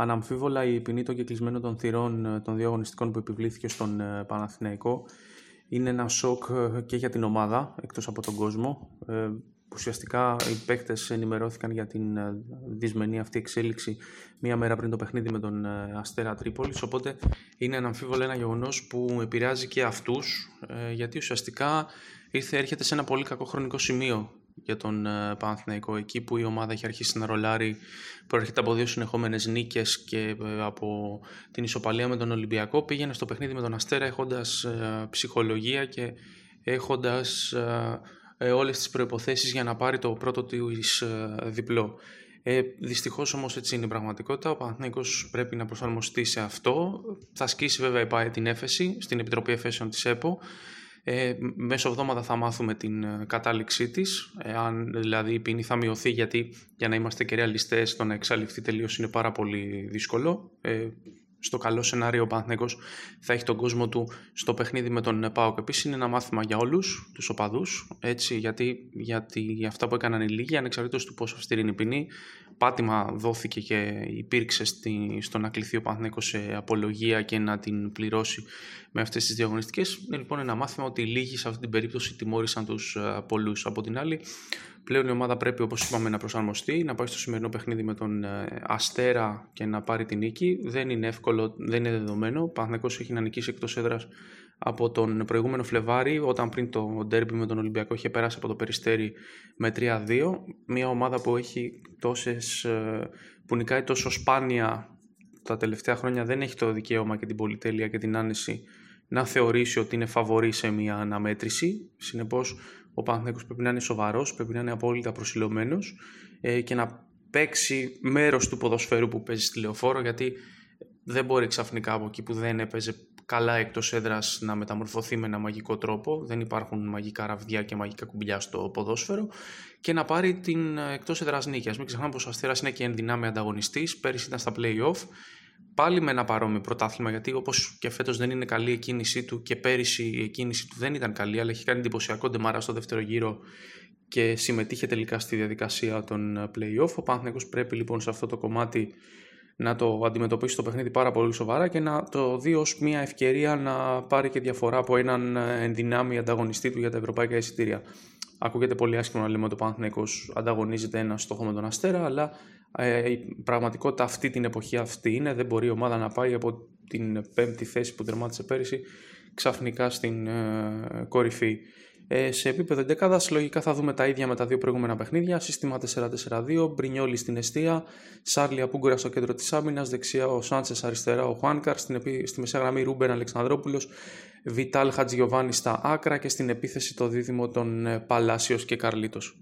Αναμφίβολα η ποινή των κεκλεισμένων των θυρών ε, των δύο αγωνιστικών που επιβλήθηκε στον ε, Παναθηναϊκό είναι ένα σοκ ε, και για την ομάδα εκτός από τον κόσμο. Ουσιαστικά οι παίκτες ενημερώθηκαν για την δυσμενή αυτή εξέλιξη μία μέρα πριν το παιχνίδι με τον Αστέρα Τρίπολης οπότε είναι αναμφίβολα ένα γεγονός που επηρεάζει και αυτούς γιατί ουσιαστικά ήρθε, έρχεται σε ένα πολύ κακό χρονικό σημείο για τον uh, Παναθηναϊκό εκεί που η ομάδα έχει αρχίσει να ρολάρει προέρχεται από δύο συνεχόμενες νίκες και ε, από την ισοπαλία με τον Ολυμπιακό πήγαινε στο παιχνίδι με τον Αστέρα έχοντας ε, ψυχολογία και έχοντας ε, όλες τις προϋποθέσεις για να πάρει το πρώτο του διπλό. Ε, Δυστυχώς όμως έτσι είναι η πραγματικότητα. Ο Παναθηναϊκός πρέπει να προσαρμοστεί σε αυτό. Θα σκίσει βέβαια η την έφεση στην Επιτροπή Εφέσεων της ΕΠΟ ε, μέσω εβδομάδα θα μάθουμε την ε, κατάληξή της, ε, αν δηλαδή η ποινή θα μειωθεί γιατί για να είμαστε και ρεαλιστές το να εξαλειφθεί τελείως είναι πάρα πολύ δύσκολο. Ε, στο καλό σενάριο ο Παναθηναϊκός θα έχει τον κόσμο του στο παιχνίδι με τον ΠΑΟΚ. Επίσης είναι ένα μάθημα για όλους τους οπαδούς, έτσι, γιατί, γιατί για αυτά που έκαναν οι λίγοι, ανεξαρτήτως του πόσο αυστηρή είναι η ποινή, πάτημα δόθηκε και υπήρξε στη, στο να κληθεί ο Παναθηναϊκός σε απολογία και να την πληρώσει με αυτές τις διαγωνιστικές. Είναι λοιπόν ένα μάθημα ότι οι λίγοι σε αυτή την περίπτωση τιμώρησαν τους ε, πολλούς. Από την άλλη, Πλέον η ομάδα πρέπει, όπως είπαμε, να προσαρμοστεί, να πάει στο σημερινό παιχνίδι με τον ε, Αστέρα και να πάρει την νίκη. Δεν είναι εύκολο, δεν είναι δεδομένο. Ο Παναθηναϊκός έχει να νικήσει εκτός έδρας από τον προηγούμενο Φλεβάρι, όταν πριν το ντέρμπι με τον Ολυμπιακό είχε περάσει από το Περιστέρι με 3-2. Μια ομάδα που έχει τόσες, ε, που νικάει τόσο σπάνια τα τελευταία χρόνια δεν έχει το δικαίωμα και την πολυτέλεια και την άνεση να θεωρήσει ότι είναι φαβορή σε μια αναμέτρηση. Συνεπώς ο Παναθηναϊκός πρέπει να είναι σοβαρός, πρέπει να είναι απόλυτα προσιλωμένος ε, και να παίξει μέρος του ποδοσφαίρου που παίζει στη λεωφόρο γιατί δεν μπορεί ξαφνικά από εκεί που δεν έπαιζε καλά εκτός έδρας να μεταμορφωθεί με ένα μαγικό τρόπο, δεν υπάρχουν μαγικά ραβδιά και μαγικά κουμπιά στο ποδόσφαιρο και να πάρει την ε, εκτός έδρας νίκη. μην ξεχνάμε πως ο Αστέρας είναι και ενδυνάμει ανταγωνιστής, πέρυσι ήταν στα play-off, πάλι με ένα παρόμοιο πρωτάθλημα, γιατί όπως και φέτος δεν είναι καλή η κίνησή του και πέρυσι η κίνησή του δεν ήταν καλή, αλλά έχει κάνει εντυπωσιακό ντεμάρα στο δεύτερο γύρο και συμμετείχε τελικά στη διαδικασία των play-off. Ο Παναθηναϊκός πρέπει λοιπόν σε αυτό το κομμάτι να το αντιμετωπίσει το παιχνίδι πάρα πολύ σοβαρά και να το δει ως μια ευκαιρία να πάρει και διαφορά από έναν ενδυνάμει ανταγωνιστή του για τα ευρωπαϊκά εισιτήρια. Ακούγεται πολύ άσχημο να λέμε ότι ο Παναθηναϊκός ανταγωνίζεται ένα στόχο με τον Αστέρα, αλλά ε, η πραγματικότητα αυτή την εποχή αυτή είναι. Δεν μπορεί η ομάδα να πάει από την πέμπτη θέση που τερμάτισε πέρυσι ξαφνικά στην ε, κορυφή. Ε, σε επίπεδο 11 λογικά θα δούμε τα ίδια με τα δύο προηγούμενα παιχνίδια. Σύστημα 4-4-2, Μπρινιόλη στην αιστεία, Σάρλια Πούγκουρα στο κέντρο της άμυνας, δεξιά ο Σάντσες, αριστερά ο Χουάνκαρ, στην στη μεσαία γραμμή Ρούμπεν Αλεξανδρόπουλος, Βιτάλ Χατζιωβάνη στα άκρα και στην επίθεση το δίδυμο των ε, Παλάσιος και Καρλίτος.